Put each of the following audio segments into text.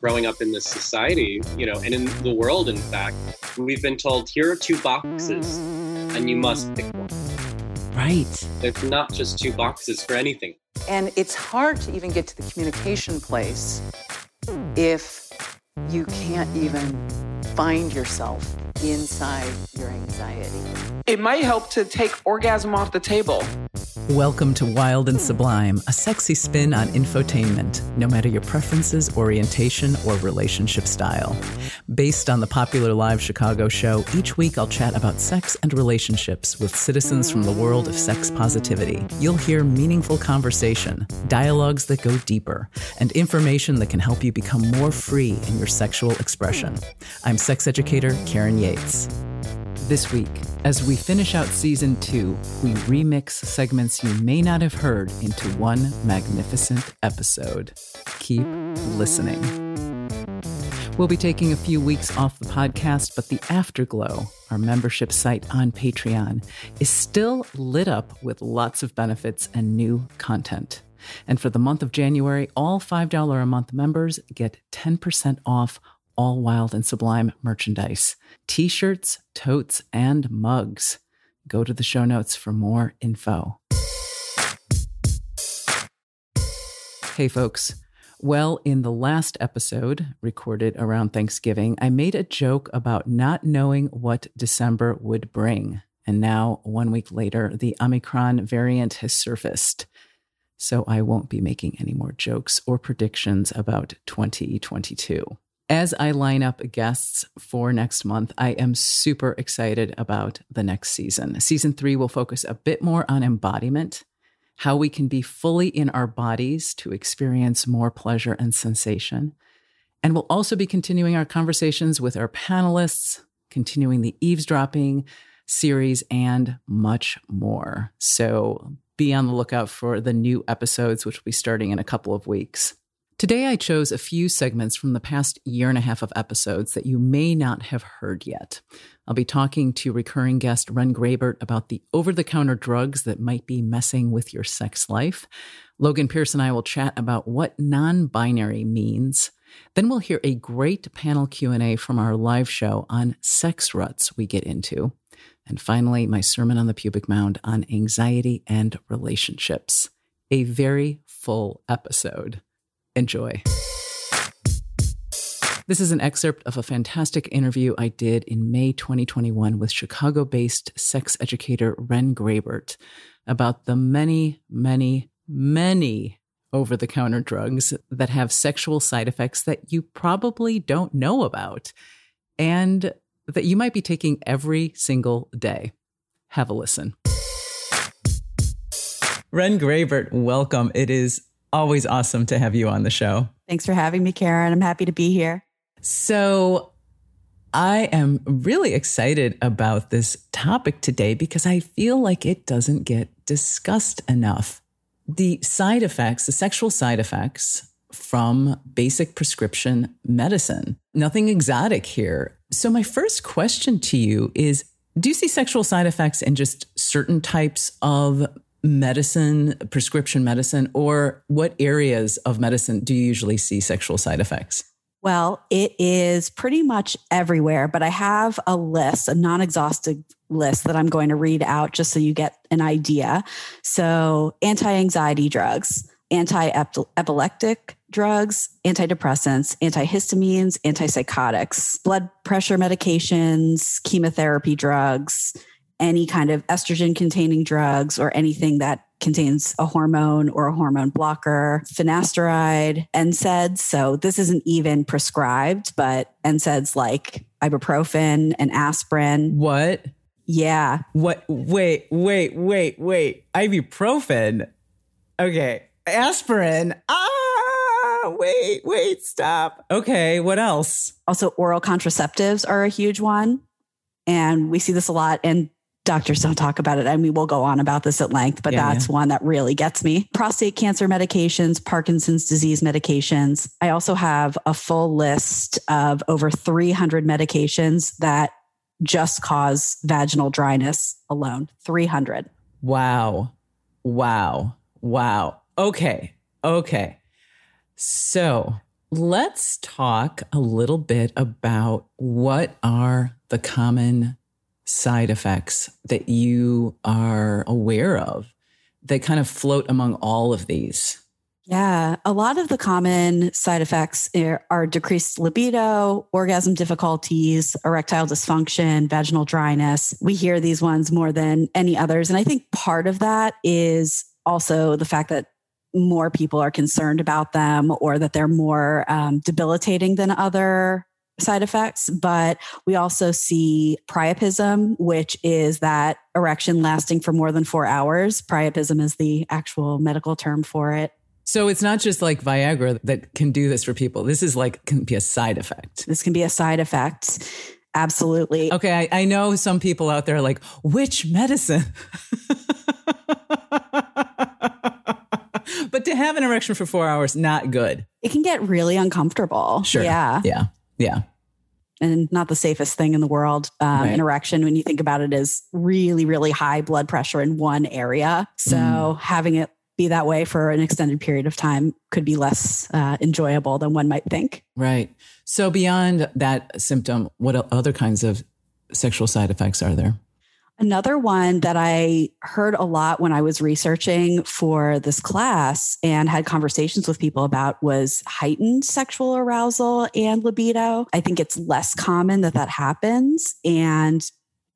growing up in this society, you know, and in the world, in fact, we've been told here are two boxes and you must pick one. Right. There's not just two boxes for anything. And it's hard to even get to the communication place if you can't even find yourself inside your anxiety. It might help to take orgasm off the table. Welcome to Wild and Sublime, a sexy spin on infotainment, no matter your preferences, orientation, or relationship style. Based on the popular live Chicago show, each week I'll chat about sex and relationships with citizens from the world of sex positivity. You'll hear meaningful conversation, dialogues that go deeper, and information that can help you become more free in your sexual expression. I'm sex educator Karen Yates. This week, as we finish out season two, we remix segments you may not have heard into one magnificent episode. Keep listening. We'll be taking a few weeks off the podcast, but the Afterglow, our membership site on Patreon, is still lit up with lots of benefits and new content. And for the month of January, all $5 a month members get 10% off all wild and sublime merchandise t shirts, totes, and mugs. Go to the show notes for more info. Hey, folks. Well, in the last episode, recorded around Thanksgiving, I made a joke about not knowing what December would bring. And now, one week later, the Omicron variant has surfaced. So I won't be making any more jokes or predictions about 2022. As I line up guests for next month, I am super excited about the next season. Season three will focus a bit more on embodiment, how we can be fully in our bodies to experience more pleasure and sensation. And we'll also be continuing our conversations with our panelists, continuing the eavesdropping series, and much more. So be on the lookout for the new episodes, which will be starting in a couple of weeks. Today, I chose a few segments from the past year and a half of episodes that you may not have heard yet. I'll be talking to recurring guest Ren Grabert about the over the counter drugs that might be messing with your sex life. Logan Pierce and I will chat about what non binary means. Then we'll hear a great panel Q&A from our live show on sex ruts we get into. And finally, my sermon on the pubic mound on anxiety and relationships. A very full episode. Enjoy. This is an excerpt of a fantastic interview I did in May 2021 with Chicago based sex educator Ren Grabert about the many, many, many over the counter drugs that have sexual side effects that you probably don't know about and that you might be taking every single day. Have a listen. Ren Grabert, welcome. It is always awesome to have you on the show. Thanks for having me, Karen. I'm happy to be here. So, I am really excited about this topic today because I feel like it doesn't get discussed enough. The side effects, the sexual side effects from basic prescription medicine. Nothing exotic here. So, my first question to you is Do you see sexual side effects in just certain types of medicine, prescription medicine, or what areas of medicine do you usually see sexual side effects? Well, it is pretty much everywhere, but I have a list, a non exhaustive list that I'm going to read out just so you get an idea. So, anti anxiety drugs, anti epileptic drugs, antidepressants, antihistamines, antipsychotics, blood pressure medications, chemotherapy drugs, any kind of estrogen containing drugs or anything that contains a hormone or a hormone blocker, finasteride, NSAIDs. So this isn't even prescribed, but NSAIDs like ibuprofen and aspirin. What? Yeah. What? Wait, wait, wait, wait. Ibuprofen. Okay. Aspirin. Ah, wait, wait, stop. Okay. What else? Also, oral contraceptives are a huge one. And we see this a lot in doctors don't talk about it. I mean, we'll go on about this at length, but yeah, that's yeah. one that really gets me. Prostate cancer medications, Parkinson's disease medications. I also have a full list of over 300 medications that just cause vaginal dryness alone. 300. Wow. Wow. Wow. Okay. Okay. So let's talk a little bit about what are the common side effects that you are aware of that kind of float among all of these. Yeah, a lot of the common side effects are decreased libido, orgasm difficulties, erectile dysfunction, vaginal dryness. We hear these ones more than any others. And I think part of that is also the fact that more people are concerned about them or that they're more um, debilitating than other side effects, but we also see priapism, which is that erection lasting for more than four hours. Priapism is the actual medical term for it. So it's not just like Viagra that can do this for people. This is like can be a side effect. This can be a side effect. Absolutely. Okay, I, I know some people out there like which medicine. but to have an erection for four hours, not good. It can get really uncomfortable. Sure. Yeah. Yeah. Yeah. And not the safest thing in the world. Um, Right. An erection, when you think about it, is really, really high blood pressure in one area. So Mm. having it be that way for an extended period of time could be less uh, enjoyable than one might think. Right. So beyond that symptom, what other kinds of sexual side effects are there? Another one that I heard a lot when I was researching for this class and had conversations with people about was heightened sexual arousal and libido. I think it's less common that that happens. And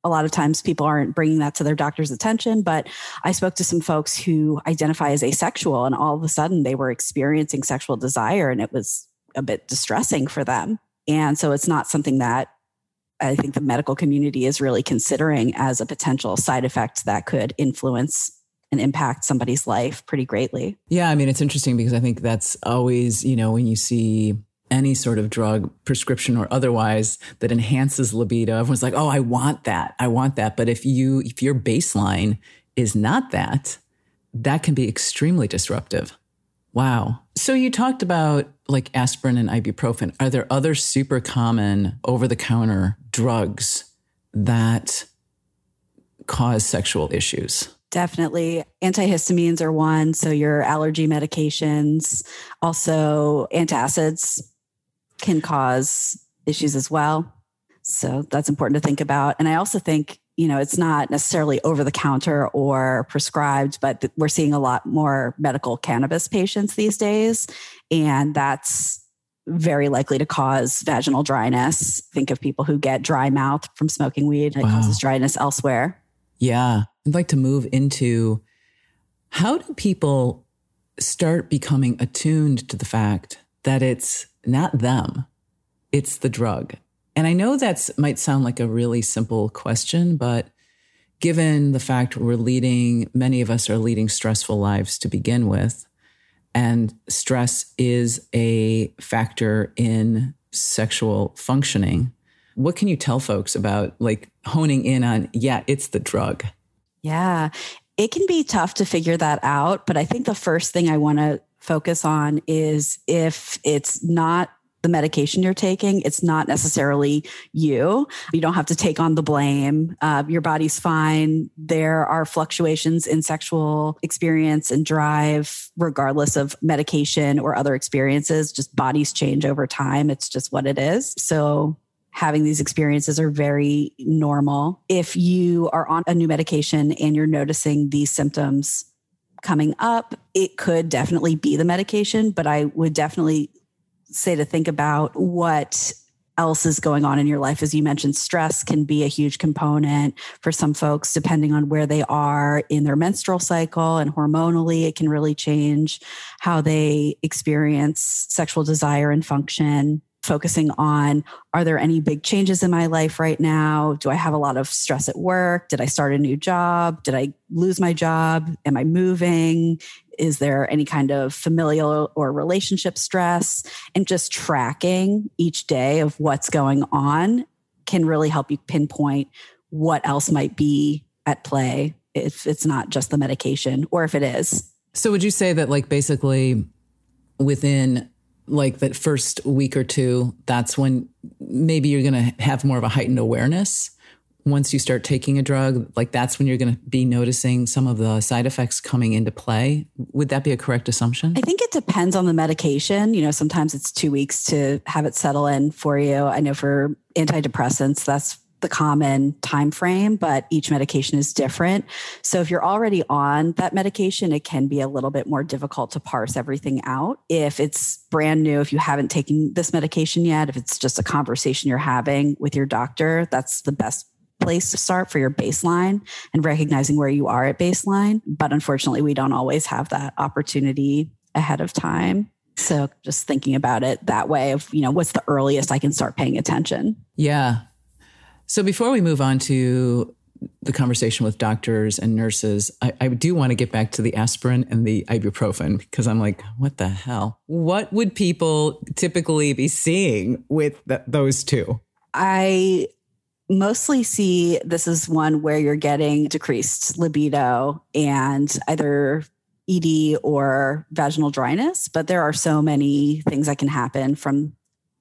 a lot of times people aren't bringing that to their doctor's attention. But I spoke to some folks who identify as asexual, and all of a sudden they were experiencing sexual desire, and it was a bit distressing for them. And so it's not something that I think the medical community is really considering as a potential side effect that could influence and impact somebody's life pretty greatly. Yeah, I mean, it's interesting because I think that's always, you know, when you see any sort of drug, prescription or otherwise, that enhances libido, everyone's like, oh, I want that. I want that. But if you, if your baseline is not that, that can be extremely disruptive. Wow. So you talked about like aspirin and ibuprofen. Are there other super common over the counter drugs that cause sexual issues? Definitely. Antihistamines are one. So your allergy medications, also antacids can cause issues as well. So that's important to think about. And I also think, you know, it's not necessarily over the counter or prescribed, but we're seeing a lot more medical cannabis patients these days. And that's very likely to cause vaginal dryness. Think of people who get dry mouth from smoking weed. It Wow. causes dryness elsewhere. Yeah. I'd like to move into how do people start becoming attuned to the fact that it's not them, it's the drug? And I know that might sound like a really simple question, but given the fact we're leading, many of us are leading stressful lives to begin with, and stress is a factor in sexual functioning. What can you tell folks about like honing in on, yeah, it's the drug? Yeah, it can be tough to figure that out. But I think the first thing I want to focus on is if it's not the medication you're taking, it's not necessarily you. You don't have to take on the blame. Uh, your body's fine. There are fluctuations in sexual experience and drive, regardless of medication or other experiences. Just bodies change over time. It's just what it is. So having these experiences are very normal. If you are on a new medication and you're noticing these symptoms coming up, it could definitely be the medication, but I would definitely say to think about what else is going on in your life. As you mentioned, stress can be a huge component for some folks, depending on where they are in their menstrual cycle and hormonally, it can really change how they experience sexual desire and function focusing on are there any big changes in my life right now? Do I have a lot of stress at work? Did I start a new job? Did I lose my job? Am I moving? Is there any kind of familial or relationship stress? And just tracking each day of what's going on can really help you pinpoint what else might be at play if it's not just the medication or if it is. So would you say that like basically within like that first week or two, that's when maybe you're going to have more of a heightened awareness once you start taking a drug, like that's when you're going to be noticing some of the side effects coming into play. Would that be a correct assumption? I think it depends on the medication. You know, sometimes it's two weeks to have it settle in for you. I know for antidepressants, that's the common time frame, but each medication is different. So if you're already on that medication, it can be a little bit more difficult to parse everything out. If it's brand new, if you haven't taken this medication yet, if it's just a conversation you're having with your doctor, that's the best place to start for your baseline and recognizing where you are at baseline. But unfortunately, we don't always have that opportunity ahead of time. So just thinking about it that way of, you know, what's the earliest I can start paying attention? Yeah. So before we move on to the conversation with doctors and nurses, I, I, do want to get back to the aspirin and the ibuprofen because I'm like, what the hell? What would people typically be seeing with th- those two? I mostly see this is one where you're getting decreased libido and either ED or vaginal dryness, but there are so many things that can happen from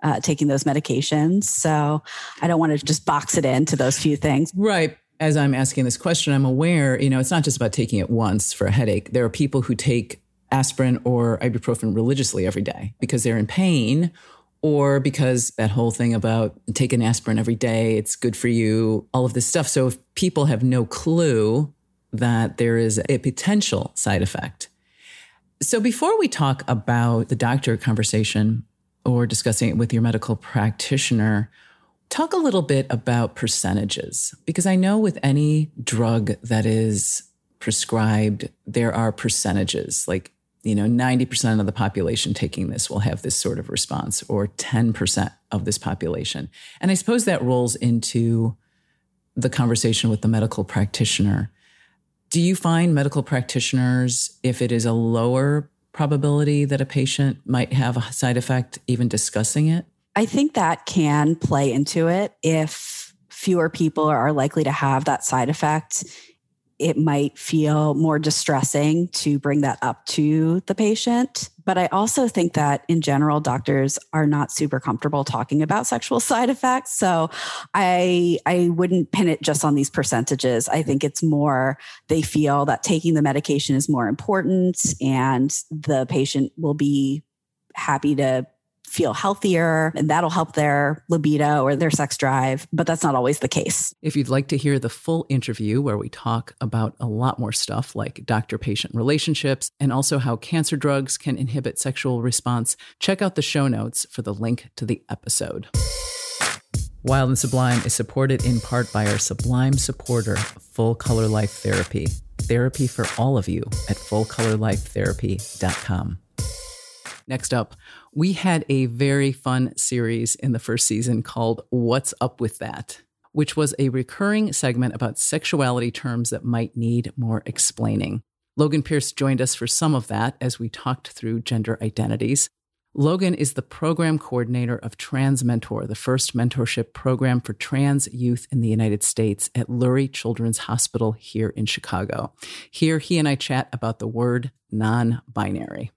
uh, taking those medications. So I don't want to just box it into those few things. Right. As I'm asking this question, I'm aware, you know, it's not just about taking it once for a headache. There are people who take aspirin or ibuprofen religiously every day because they're in pain or because that whole thing about take an aspirin every day, it's good for you, all of this stuff. So if people have no clue that there is a potential side effect. So before we talk about the doctor conversation, or discussing it with your medical practitioner, talk a little bit about percentages. Because I know with any drug that is prescribed, there are percentages like, you know, 90% of the population taking this will have this sort of response, or 10% of this population. And I suppose that rolls into the conversation with the medical practitioner. Do you find medical practitioners, if it is a lower probability that a patient might have a side effect, even discussing it? I think that can play into it. If fewer people are likely to have that side effect, it might feel more distressing to bring that up to the patient. But I also think that in general, doctors are not super comfortable talking about sexual side effects. So I I wouldn't pin it just on these percentages. I think it's more they feel that taking the medication is more important and the patient will be happy to feel healthier and that'll help their libido or their sex drive, but that's not always the case. If you'd like to hear the full interview where we talk about a lot more stuff like doctor patient relationships and also how cancer drugs can inhibit sexual response, check out the show notes for the link to the episode. Wild and Sublime is supported in part by our Sublime supporter, Full Color Life Therapy. Therapy for all of you at fullcolorlifetherapy.com. Next up, we had a very fun series in the first season called What's Up With That, which was a recurring segment about sexuality terms that might need more explaining. Logan Pierce joined us for some of that as we talked through gender identities. Logan is the program coordinator of Trans Mentor, the first mentorship program for trans youth in the United States at Lurie Children's Hospital here in Chicago. Here, he and I chat about the word non binary.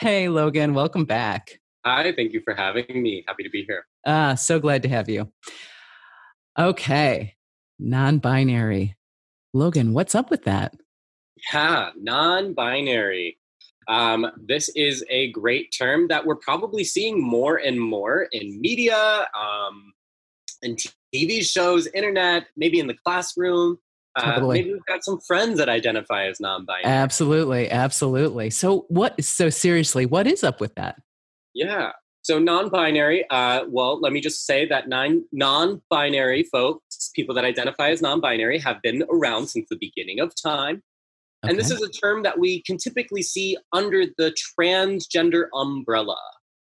Hey, Logan, welcome back. Hi, thank you for having me. Happy to be here. Ah, so glad to have you. Okay, non binary. Logan, what's up with that? Yeah, non binary. Um, this is a great term that we're probably seeing more and more in media, um, in TV shows, internet, maybe in the classroom. Uh, maybe we've got some friends that identify as non-binary. Absolutely, absolutely. So what? So seriously, what is up with that? Yeah. So non-binary. Uh, well, let me just say that nine non-binary folks, people that identify as non-binary, have been around since the beginning of time. Okay. And this is a term that we can typically see under the transgender umbrella.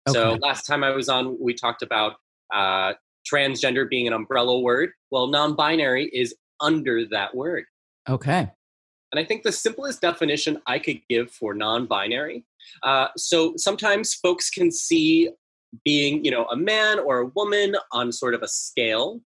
Okay. So last time I was on, we talked about uh, transgender being an umbrella word. Well, non binary is under that word. Okay. And I think the simplest definition I could give for non-binary. Uh, so sometimes folks can see being, you know, a man or a woman on sort of a scale,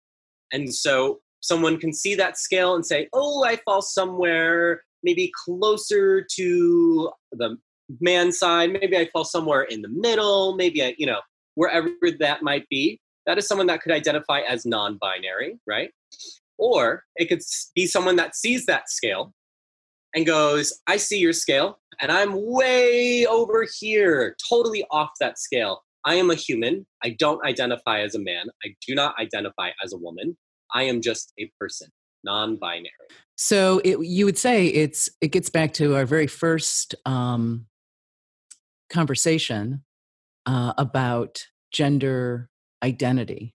and so someone can see that scale and say, "Oh, I fall somewhere maybe closer to the man side. Maybe I fall somewhere in the middle. Maybe I, you know, wherever that might be." that is someone that could identify as non binary, right? Or it could be someone that sees that scale and goes, I see your scale, and I'm way over here, totally off that scale. I am a human. I don't identify as a man. I do not identify as a woman. I am just a person, non binary. So it, you would say it's it gets back to our very first um, conversation uh, about gender identity.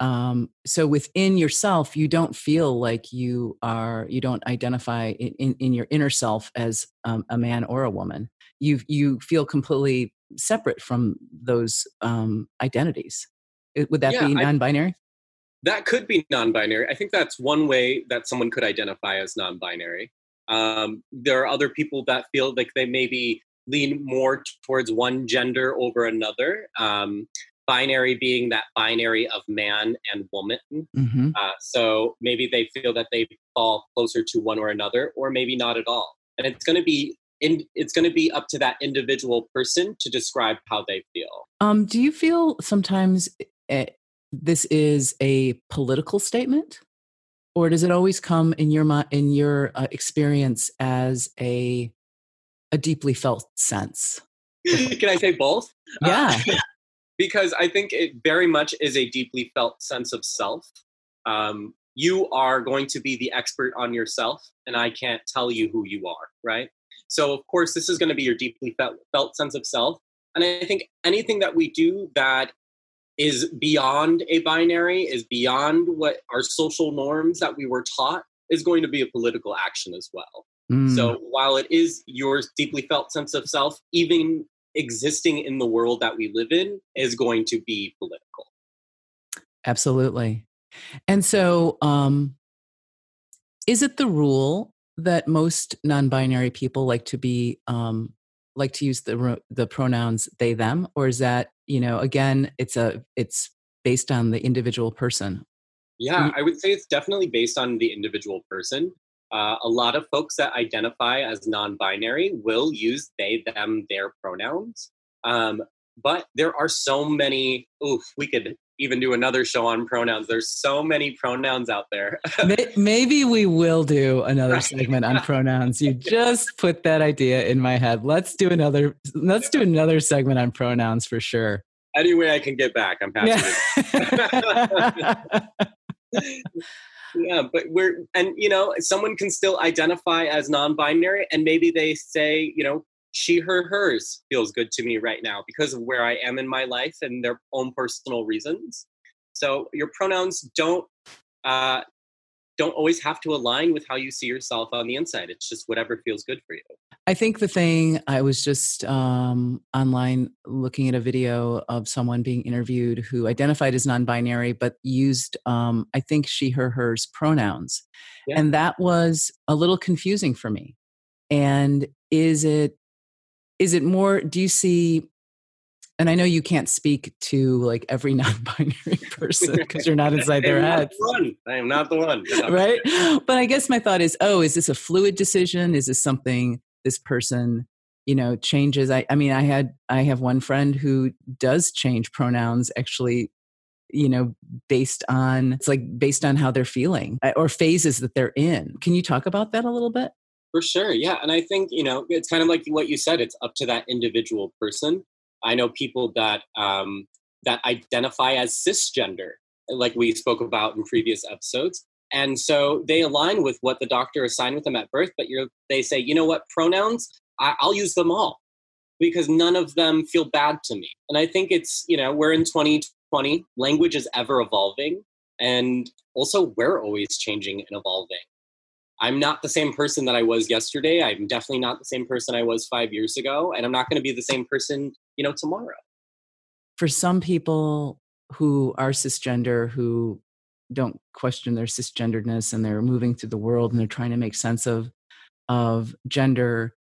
Um, so within yourself, you don't feel like you are you don't identify in, in, in your inner self as um, a man or a woman. You you feel completely separate from those um, identities. Would that Yeah, be non-binary? That could be non binary. I think that's one way that someone could identify as non binary. Um, there are other people that feel like they maybe lean more towards one gender over another. Binary being that binary of man and woman. hmm Uh, so maybe they feel that they fall closer to one or another, or maybe not at all. And it's going to be in, it's going to be up to that individual person to describe how they feel. Um, do you feel sometimes uh, this is a political statement, or does it always come in your in your uh, experience as a a deeply felt sense? Can I say both? Yeah. Uh, because I think it very much is a deeply felt sense of self. Um, you are going to be the expert on yourself, and I can't tell you who you are, right? So, of course, this is going to be your deeply felt, felt sense of self. And I think anything that we do that is beyond a binary, is beyond what our social norms that we were taught, is going to be a political action as well. Mm, So while it is your deeply felt sense of self, even existing in the world that we live in is going to be political. absolutely. And so, um, is it the rule that most non-binary people like to be um, like to use the the pronouns they them, or is that you know again it's a it's based on the individual person? Yeah, I would say it's definitely based on the individual person. Uh, a lot of folks that identify as non binary will use they, them, their pronouns. Um, but there are so many, oof, we could even do another show on pronouns. There's so many pronouns out there. Maybe we will do another segment on pronouns. You just put that idea in my head. Let's do another. Let's do another segment on pronouns for sure. Any way I can get back, I'm happy Yeah. yeah but we're and you know someone can still identify as non-binary and maybe they say you know she her hers feels good to me right now because of where i am in my life and their own personal reasons. So your pronouns don't uh don't always have to align with how you see yourself on the inside. It's just whatever feels good for you I think the thing I was just um, online looking at a video of someone being interviewed who identified as non-binary but used um, I think she her hers pronouns, Yeah. and that was a little confusing for me. And is it is it more? Do you see? And I know you can't speak to like every non-binary person because you're not inside their heads the i am not the one right? But I guess my thought is, oh, is this a fluid decision? Is this something this person, you know, changes? I, I mean, I had I have one friend who does change pronouns actually, you know, based on it's like based on how they're feeling uh, or phases that they're in. Can you talk about that a little bit? For sure, yeah. And I think, you know, it's kind of like what you said, it's up to that individual person. I know people that um, that identify as cisgender, like we spoke about in previous episodes. And so they align with what the doctor assigned with them at birth, but you're, they say, you know what, pronouns, I, I'll use them all because none of them feel bad to me. And I think it's, you know, we're in 2020, language is ever evolving. And also, we're always changing and evolving. I'm not the same person that I was yesterday. I'm definitely not the same person I was five years ago. And I'm not going to be the same person, you know, tomorrow. For some people who are cisgender, who don't question their cisgenderedness and they're moving through the world and they're trying to make sense of of gender,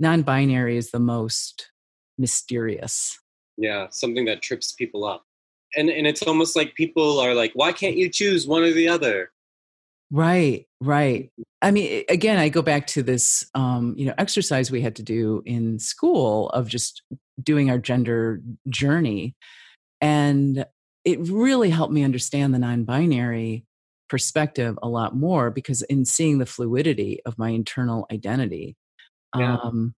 non-binary is the most mysterious. Yeah, something that trips people up. And and it's almost like people are like, why can't you choose one or the other? Right, right. I mean, again, I go back to this, um, you know, exercise we had to do in school of just doing our gender journey, and it really helped me understand the non-binary perspective a lot more because in seeing the fluidity of my internal identity yeah. um,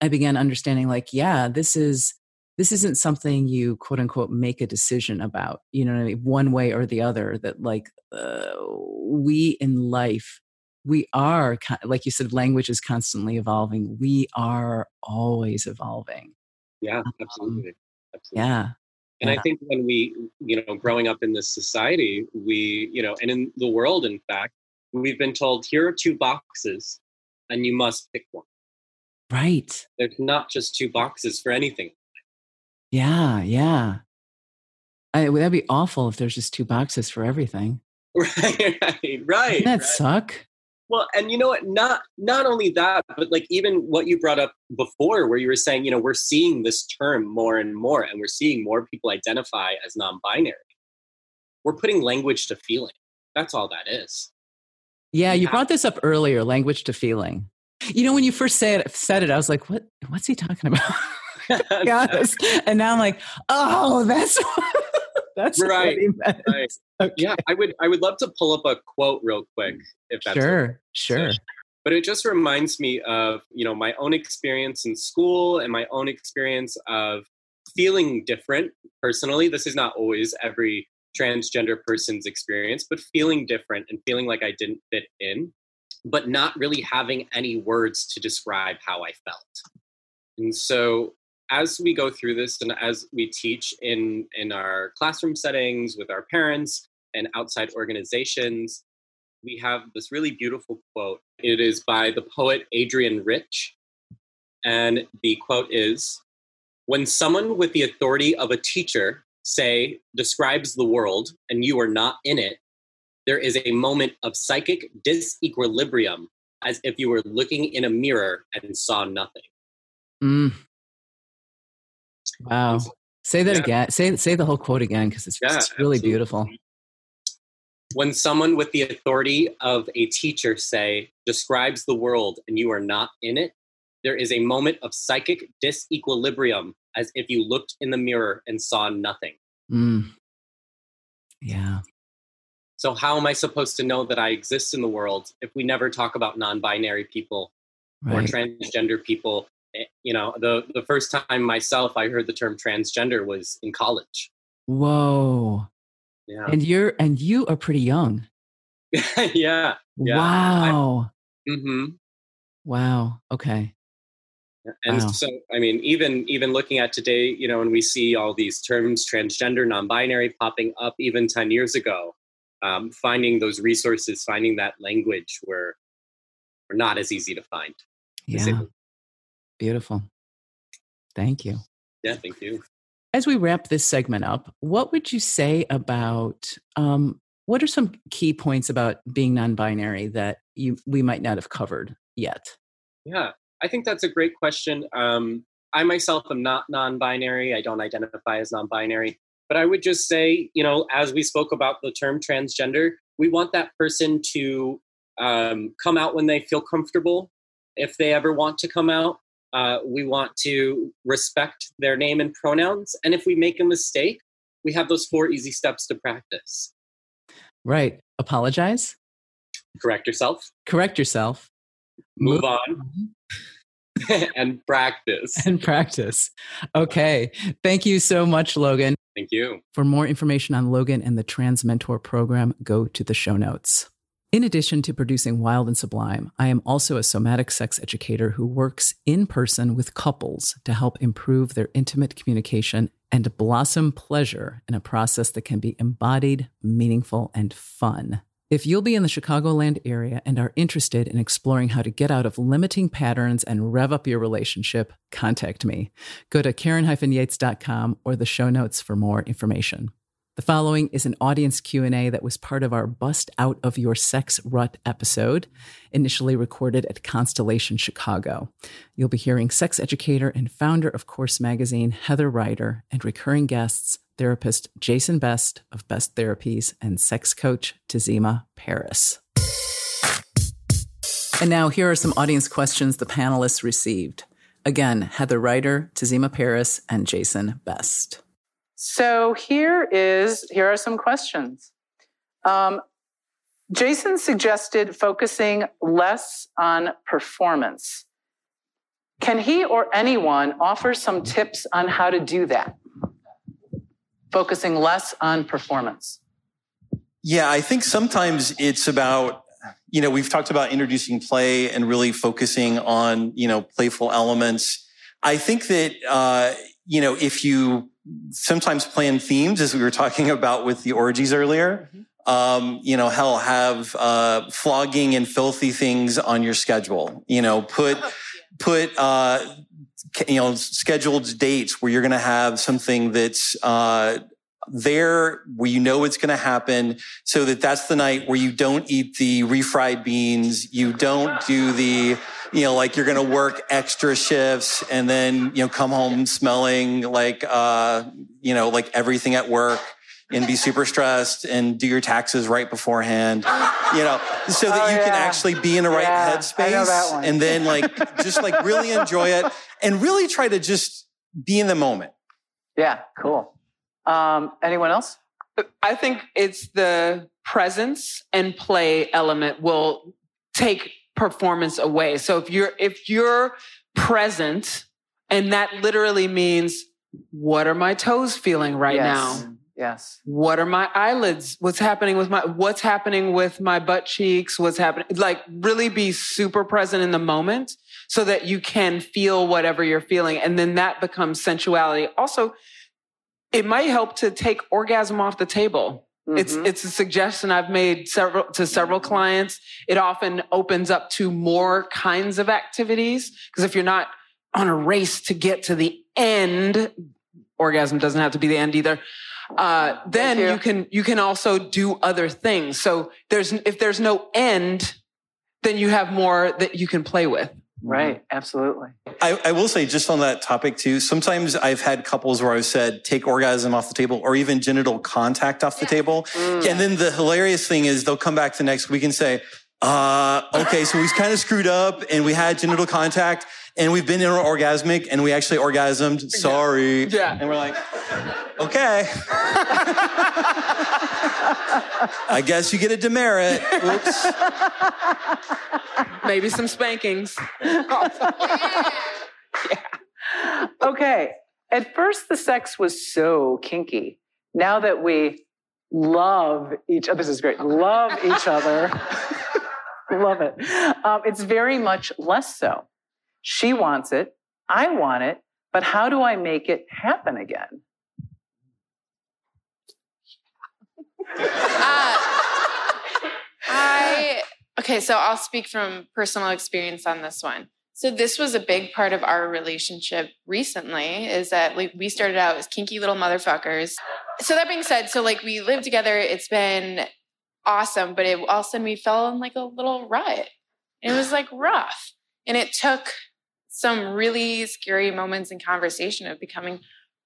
i began understanding like yeah this is this isn't something you quote unquote make a decision about you know I mean? one way or the other that like uh, we in life we are like you said language is constantly evolving we are always evolving yeah absolutely, um, absolutely. yeah and yeah. I think when we, you know, growing up in this society, we, you know, and in the world, in fact, we've been told here are two boxes and you must pick one. Right. There's not just two boxes for anything. Yeah, yeah. I, that'd be awful if there's just two boxes for everything. Right, right, right. Doesn't that right. suck? Well, and you know what? Not not only that, but like even what you brought up before, where you were saying, you know, we're seeing this term more and more, and we're seeing more people identify as non-binary. We're putting language to feeling. That's all that is. Yeah, you brought this up earlier, language to feeling. You know, when you first said it, said it, I was like, "What? What's he talking about?" And now I'm like, "Oh, that's that's right. right. Okay. Yeah, I would I would love to pull up a quote real quick if that's sure, okay. sure. But it just reminds me of you know my own experience in school and my own experience of feeling different personally. This is not always every transgender person's experience, but feeling different and feeling like I didn't fit in, but not really having any words to describe how I felt. And so as we go through this and as we teach in in our classroom settings with our parents and outside organizations we have this really beautiful quote. It is by the poet Adrienne Rich. And the quote is when someone with the authority of a teacher say describes the world and you are not in it there is a moment of psychic disequilibrium as if you were looking in a mirror and saw nothing. Mm. Wow. Say that yeah. again. Say say the whole quote again because it's, yeah, it's really absolutely. beautiful. When someone with the authority of a teacher say describes the world and you are not in it, there is a moment of psychic disequilibrium as if you looked in the mirror and saw nothing. Mm. Yeah. So how am I supposed to know that I exist in the world if we never talk about non-binary people right. or transgender people you know the the first time myself i heard the term transgender was in college. Whoa. Yeah. And you're and you are pretty young. Yeah, yeah. Wow. Mm-hmm. wow. Okay. And wow. so i mean even even looking at today you know when we see all these terms transgender non-binary popping up even 10 years ago um, finding those resources finding that language were were not as easy to find yeah Beautiful. Thank you. Yeah, thank you. As we wrap this segment up, what would you say about um, what are some key points about being non-binary that you we might not have covered yet? Yeah, I think that's a great question. Um, I myself am not non-binary. I don't identify as non-binary, but I would just say, you know, as we spoke about the term transgender, we want that person to um, come out when they feel comfortable, if they ever want to come out, uh, we want to respect their name and pronouns. And if we make a mistake, we have those four easy steps to practice. Right. Apologize. Correct yourself. Correct yourself. Move, Move on. and practice. And practice. Okay. Thank you so much, Logan. Thank you. For more information on Logan and the Trans Mentor program, go to the show notes. In addition to producing Wild and Sublime, I am also a somatic sex educator who works in person with couples to help improve their intimate communication and blossom pleasure in a process that can be embodied, meaningful, and fun. If you'll be in the Chicagoland area and are interested in exploring how to get out of limiting patterns and rev up your relationship, contact me. Go to karen-yates.com or the show notes for more information. The following is an audience Q&A that was part of our Bust Out of Your Sex Rut episode, initially recorded at Constellation Chicago. You'll be hearing sex educator and founder of Course Magazine, Heather Ryder, and recurring guests, therapist Jason Best of Best Therapies and sex coach Tazima Paris. And now here are some audience questions the panelists received. Again, Heather Ryder, Tazima Paris, and Jason Best. So here is here are some questions. Um, Jason suggested focusing less on performance. Can he or anyone offer some tips on how to do that? Focusing less on performance. Yeah, I think sometimes it's about, you know, we've talked about introducing play and really focusing on, you know, playful elements. I think that, uh, you know, if you sometimes plan themes, as we were talking about with the orgies earlier, mm-hmm. um, you know, hell, have uh, flogging and filthy things on your schedule. You know, put put uh, you know scheduled dates where you're going to have something that's uh, there where you know it's going to happen so that that's the night where you don't eat the refried beans you don't do the you know like you're going to work extra shifts and then you know come home smelling like uh you know like everything at work and be super stressed and do your taxes right beforehand, you know, so that oh, you yeah. can actually be in the right yeah, headspace and then like just like really enjoy it and really try to just be in the moment. Yeah, cool. Um, anyone else? I think it's the presence and play element will take performance away. So if you're if you're present and that literally means what are my toes feeling right yes. now? Yes. What are my eyelids? What's happening with my, what's happening with my butt cheeks? What's happening? Like really be super present in the moment so that you can feel whatever you're feeling. And then that becomes sensuality. Also, it might help to take orgasm off the table. Mm-hmm. It's, it's a suggestion I've made several, to several clients. It often opens up to more kinds of activities. Cause if you're not on a race to get to the end, orgasm doesn't have to be the end either uh, then you. you can you can also do other things. So there's if there's no end, then you have more that you can play with. Right, absolutely. I, I, will say, just on that topic too, sometimes I've had couples where I've said, take orgasm off the table or even genital contact off the table. Mm. And then the hilarious thing is they'll come back the next week and say, uh, okay, so we kind of screwed up and we had genital contact and we've been in an orgasmic and we actually orgasmed. Sorry. Yeah. And we're like, okay. I guess you get a demerit. Oops. Maybe some spankings. yeah. Okay. At first, the sex was so kinky. Now that we love each other, this is great, love each other, love it. Um, it's very much less so. She wants it. I want it. But how do I make it happen again? Uh, I, okay, so I'll speak from personal experience on this one. So this was a big part of our relationship recently is that like we started out as kinky little motherfuckers. So that being said, so like we lived together, it's been awesome, but it all of a sudden we fell in like a little rut. It was like rough. And it took some really scary moments in conversation of becoming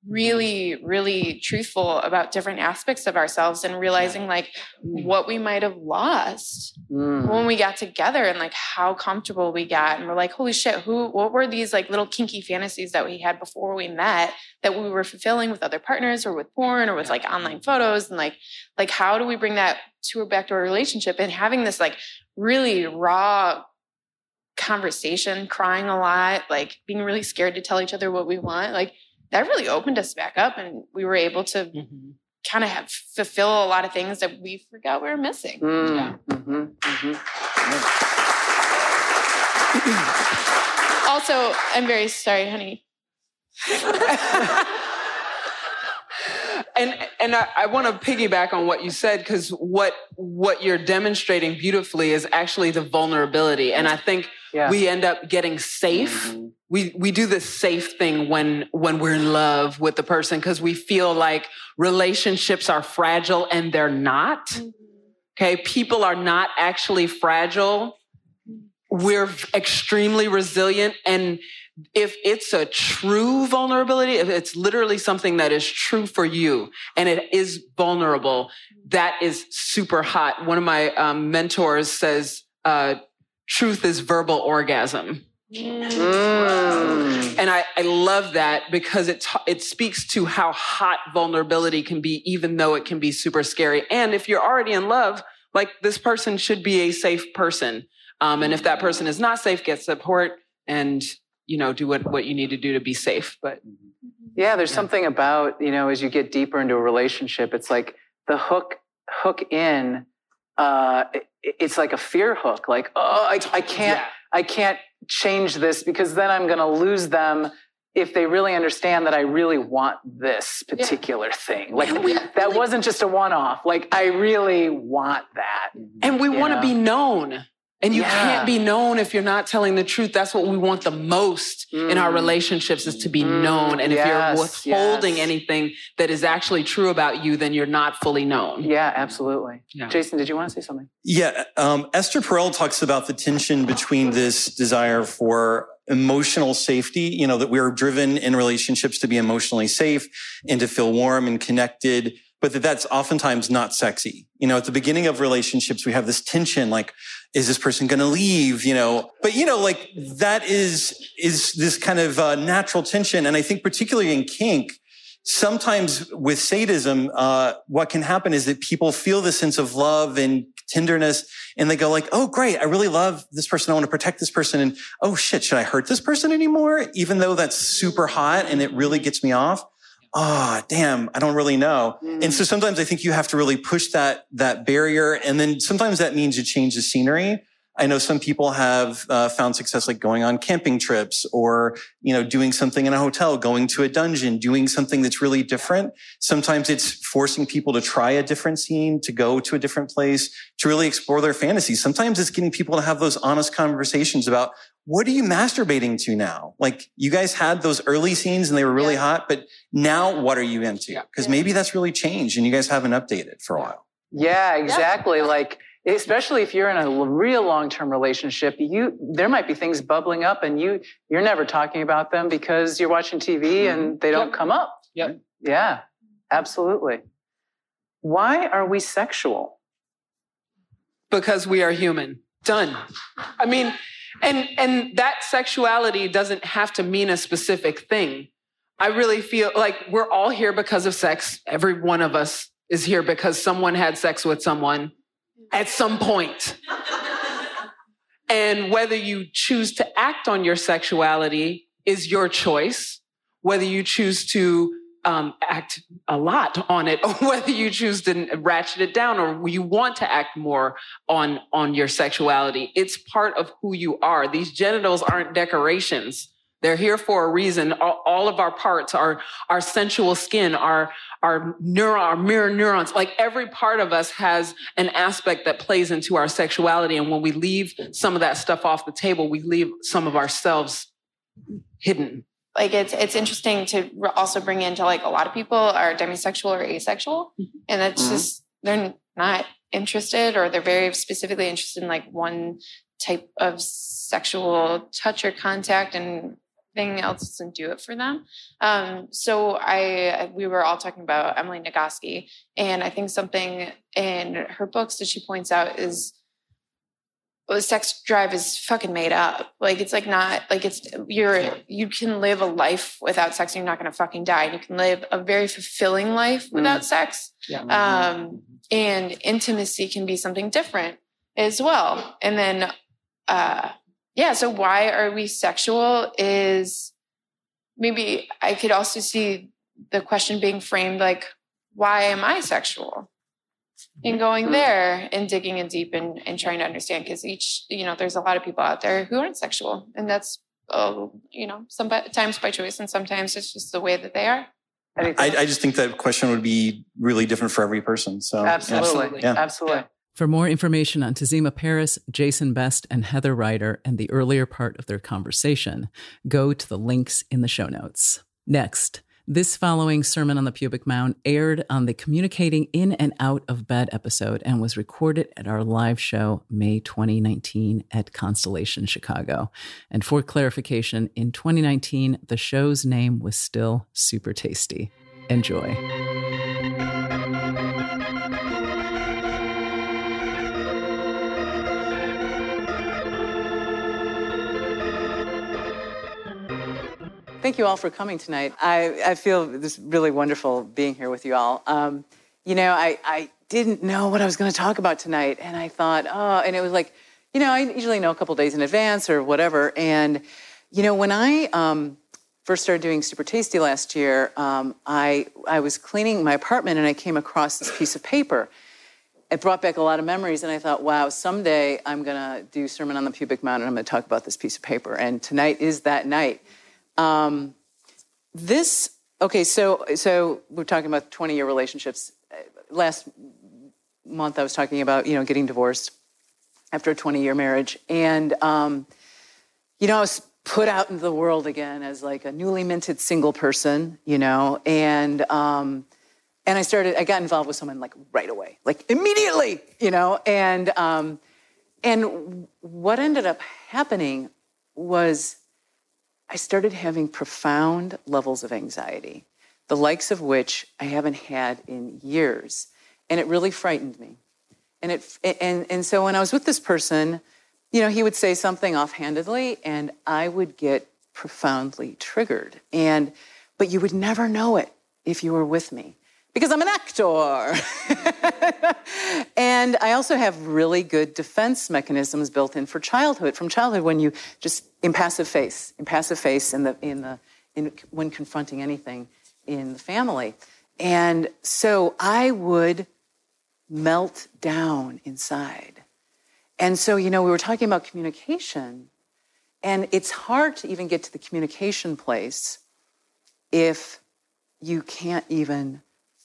really really truthful about different aspects of ourselves and realizing like what we might have lost mm. when we got together and like how comfortable we got. And we're like holy shit who what were these like little kinky fantasies that we had before we met that we were fulfilling with other partners or with porn or with like online photos? And like like how do we bring that to back to our relationship and having this like really raw conversation, crying a lot, like being really scared to tell each other what we want, like that really opened us back up and we were able to mm-hmm. kind of have fulfill a lot of things that we forgot we were missing. Mm, yeah. mm-hmm, mm-hmm. also, I'm very sorry, honey. and and I, I want to piggyback on what you said because what what you're demonstrating beautifully is actually the vulnerability, and I think yeah. we end up getting safe. Mm-hmm. We we do the safe thing when when we're in love with the person because we feel like relationships are fragile and they're not. Mm-hmm. Okay, people are not actually fragile. We're extremely resilient and if it's a true vulnerability, if it's literally something that is true for you and it is vulnerable, that is super hot. One of my um, mentors says, uh, truth is verbal orgasm. Mm. And I, I love that because it, it speaks to how hot vulnerability can be, even though it can be super scary. And if you're already in love, like this person should be a safe person. Um, and if that person is not safe, get support and, you know, do what, what you need to do to be safe. But yeah, there's yeah. something about, you know, as you get deeper into a relationship, it's like the hook, hook in, uh, it's like a fear hook. Like, oh, I, I can't, yeah. I can't change this because then I'm going to lose them if they really understand that I really want this particular yeah. thing. Like that wasn't just a one off. Like I really want that. And we want to be known. And you yeah. can't be known if you're not telling the truth. That's what we want the most mm. in our mm. relationships is to be mm. known. And if you're withholding yes. anything that is actually true about you, then you're not fully known. Yeah, absolutely. Yeah. Jason, did you want to say something? Yeah. Um, Esther Perel talks about the tension between this desire for emotional safety, you know, that we're driven in relationships to be emotionally safe and to feel warm and connected but that that's oftentimes not sexy. You know, at the beginning of relationships, we have this tension, like, is this person going to leave? You know, but you know, like that is, is this kind of uh, natural tension. And I think particularly in kink, sometimes with sadism, uh, what can happen is that people feel the sense of love and tenderness and they go like, Oh, great. I really love this person. I want to protect this person. And oh shit, should I hurt this person anymore? Even though that's super hot and it really gets me off oh, damn, I don't really know. Mm. And so sometimes I think you have to really push that, that barrier. And then sometimes that means you change the scenery. I know some people have uh, found success like going on camping trips or, you know, doing something in a hotel, going to a dungeon, doing something that's really different. Sometimes it's forcing people to try a different scene, to go to a different place, to really explore their fantasies. Sometimes it's getting people to have those honest conversations about what are you masturbating to now? Like you guys had those early scenes and they were really yeah. hot, but now what are you into? Because yeah. maybe that's really changed and you guys haven't updated for a while. Yeah, exactly. Yeah. Like especially if you're in a real long-term relationship, you there might be things bubbling up and you you're never talking about them because you're watching TV mm-hmm. and they don't yep. come up. Yep. Yeah. Absolutely. Why are we sexual? Because we are human. Done. I mean, and and that sexuality doesn't have to mean a specific thing. I really feel like we're all here because of sex. Every one of us is here because someone had sex with someone at some point. and whether you choose to act on your sexuality is your choice. Whether you choose to um, act a lot on it, or whether you choose to ratchet it down, or you want to act more on on your sexuality. It's part of who you are. These genitals aren't decorations. They're here for a reason. All, all of our parts, our our sensual skin, our our our mirror neurons, like every part of us has an aspect that plays into our sexuality. And when we leave some of that stuff off the table, we leave some of ourselves hidden like it's it's interesting to also bring into like a lot of people are demisexual or asexual mm-hmm. and it's mm-hmm. just they're not interested or they're very specifically interested in like one type of sexual touch or contact and thing else doesn't do it for them um, so i we were all talking about emily nagoski and i think something in her books that she points out is the sex drive is fucking made up. Like it's like not like it's you're you can live a life without sex and you're not gonna fucking die. And you can live a very fulfilling life without mm. sex. Yeah. Um and intimacy can be something different as well. And then uh yeah, so why are we sexual is maybe I could also see the question being framed like, why am I sexual? And going there and digging in deep and, and trying to understand because each you know there's a lot of people out there who aren't sexual and that's oh you know sometimes by choice and sometimes it's just the way that they are. I, I, just think that question would be really different for every person so. Absolutely. Yeah. absolutely. For more information on Tazima Paris, Jason Best, and Heather Ryder, and the earlier part of their conversation, go to the links in the show notes. Next, this following Sermon on the Pubic Mound aired on the Communicating In and Out of Bed episode and was recorded at our live show May 2019 at Constellation Chicago. And for clarification, in 2019, the show's name was still Super Tasty. Enjoy. Thank you all for coming tonight. I, I feel this really wonderful being here with you all. Um, you know, I, I didn't know what I was going to talk about tonight, and I thought, oh, and it was like, you know, I usually know a couple days in advance or whatever. And, you know, when I um, first started doing Super Tasty last year, um, I, I was cleaning my apartment and I came across this piece of paper. It brought back a lot of memories, and I thought, wow, someday I'm going to do Sermon on the Pubic Mountain. I'm going to talk about this piece of paper. And tonight is that night. Um, this, okay, so, so we're talking about 20 year relationships. Last month, I was talking about, you know, getting divorced after a 20 year marriage. And, um, you know, I was put out into the world again as like a newly minted single person, you know, and um, and I started. I got involved with someone like right away, like immediately, you know, and um, and what ended up happening was I started having profound levels of anxiety, the likes of which I haven't had in years, and it really frightened me. And it and and so when I was with this person you know, he would say something offhandedly, and I would get profoundly triggered. And but you would never know it if you were with me because I'm an actor. and I also have really good defense mechanisms built in for childhood, from childhood when you just impassive face, impassive face in the in the in when confronting anything in the family. And so I would melt down inside. And so, you know, we were talking about communication, and it's hard to even get to the communication place if you can't even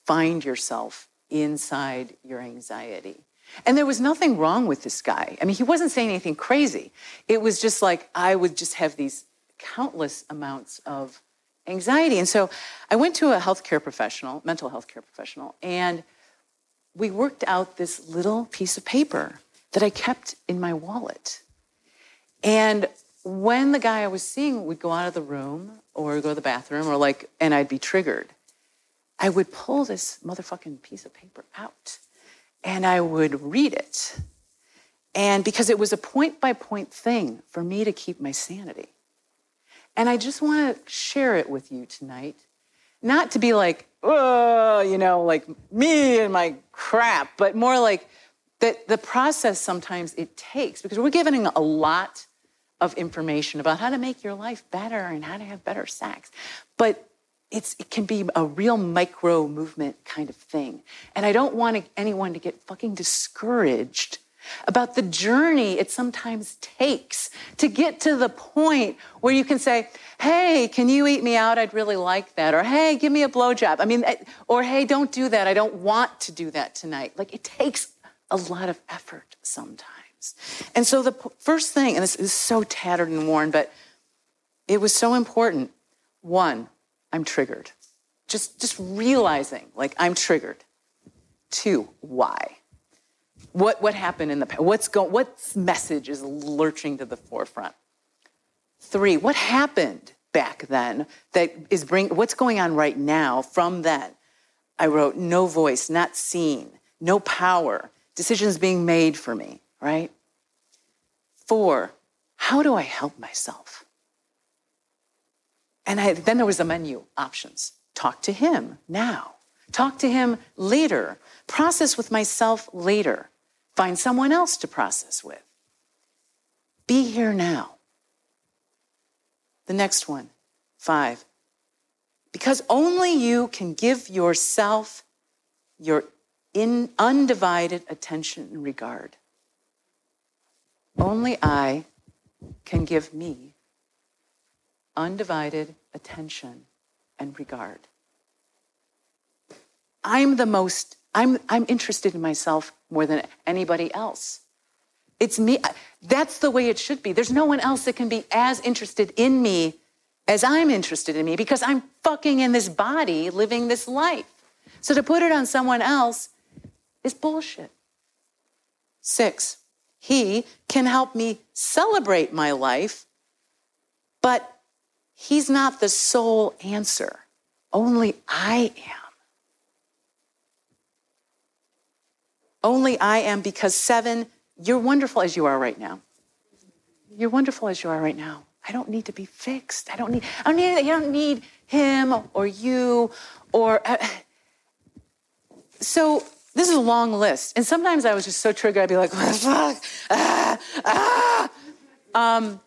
find yourself inside your anxiety. And there was nothing wrong with this guy. I mean, he wasn't saying anything crazy. It was just like I would just have these countless amounts of anxiety. And so I went to a healthcare professional, mental health care professional, and we worked out this little piece of paper that I kept in my wallet. And when the guy I was seeing would go out of the room or go to the bathroom or like, and I'd be triggered, I would pull this motherfucking piece of paper out and I would read it. And because it was a point by point thing for me to keep my sanity. And I just want to share it with you tonight. Not to be like, oh, you know, like me and my crap, but more like, that the process sometimes it takes because we're giving a lot of information about how to make your life better and how to have better sex but it's, it can be a real micro movement kind of thing and i don't want anyone to get fucking discouraged about the journey it sometimes takes to get to the point where you can say, Hey, can you eat me out? I'd really like that. Or, Hey, give me a blowjob. I mean, or, Hey, don't do that. I don't want to do that tonight. Like, it takes a lot of effort sometimes. And so the first thing, and this is so tattered and worn, but it was so important. One, I'm triggered. Just, just realizing, like, I'm triggered. Two, why? What, what happened in the past? What's go, what message is lurching to the forefront? Three, what happened back then that is bring, what's going on right now from then? I wrote, no voice, not seen, no power, decisions being made for me, right? Four, how do I help myself? And I, then there was a menu options. Talk to him now. Talk to him later. Process with myself later. Find someone else to process with. Be here now. The next one, five. Because only you can give yourself your in undivided attention and regard. Only I can give me undivided attention and regard. I'm the most, I'm, I'm interested in myself more than anybody else. It's me. That's the way it should be. There's no one else that can be as interested in me as I'm interested in me because I'm fucking in this body living this life. So to put it on someone else is bullshit. Six, he can help me celebrate my life, but he's not the sole answer. Only I am. Only I am because seven, you're wonderful as you are right now. You're wonderful as you are right now. I don't need to be fixed. I don't need, I don't need, I don't need him or you or. Uh, so this is a long list. And sometimes I was just so triggered, I'd be like, fuck? Ah, ah. Um,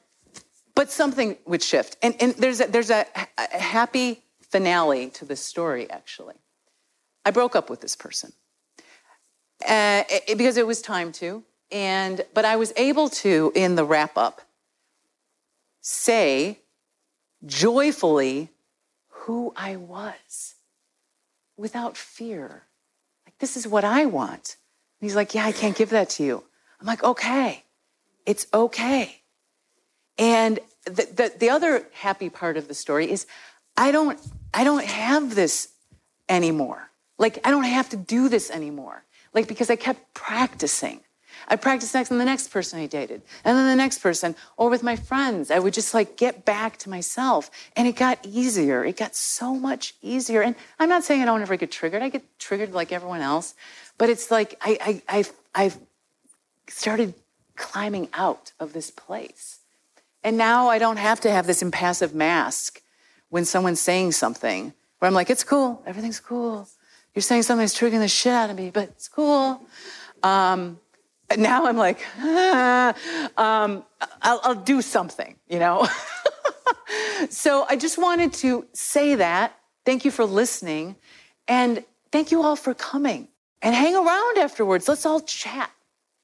but something would shift. And, and there's, a, there's a, a happy finale to this story, actually. I broke up with this person uh, it, because it was time to. And, but I was able to, in the wrap up, say joyfully who I was without fear. Like, this is what I want. And he's like, Yeah, I can't give that to you. I'm like, Okay, it's okay. And the, the, the other happy part of the story is I don't, I don't have this anymore. Like, I don't have to do this anymore. Like, because I kept practicing. I practiced next on the next person I dated, and then the next person, or with my friends. I would just like get back to myself. And it got easier. It got so much easier. And I'm not saying I don't ever get triggered. I get triggered like everyone else. But it's like I, I, I've, I've started climbing out of this place. And now I don't have to have this impassive mask when someone's saying something where I'm like, it's cool, everything's cool. You're saying something that's triggering the shit out of me, but it's cool. Um, now I'm like, ah, um, I'll, I'll do something, you know? so I just wanted to say that. Thank you for listening. And thank you all for coming. And hang around afterwards. Let's all chat,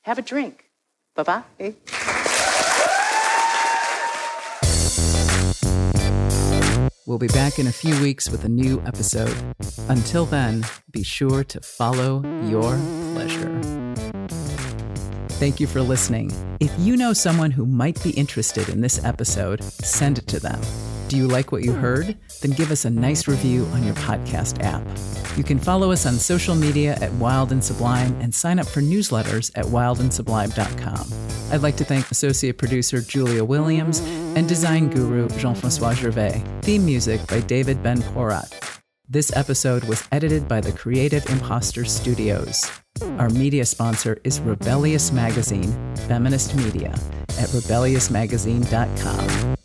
have a drink. Bye bye. We'll be back in a few weeks with a new episode. Until then, be sure to follow your pleasure. Thank you for listening. If you know someone who might be interested in this episode, send it to them. Do you like what you heard? Then give us a nice review on your podcast app. You can follow us on social media at Wild and Sublime and sign up for newsletters at wildandsublime.com. I'd like to thank associate producer Julia Williams and design guru Jean Francois Gervais. Theme music by David Ben Porat. This episode was edited by the Creative Imposter Studios. Our media sponsor is Rebellious Magazine, feminist media, at rebelliousmagazine.com.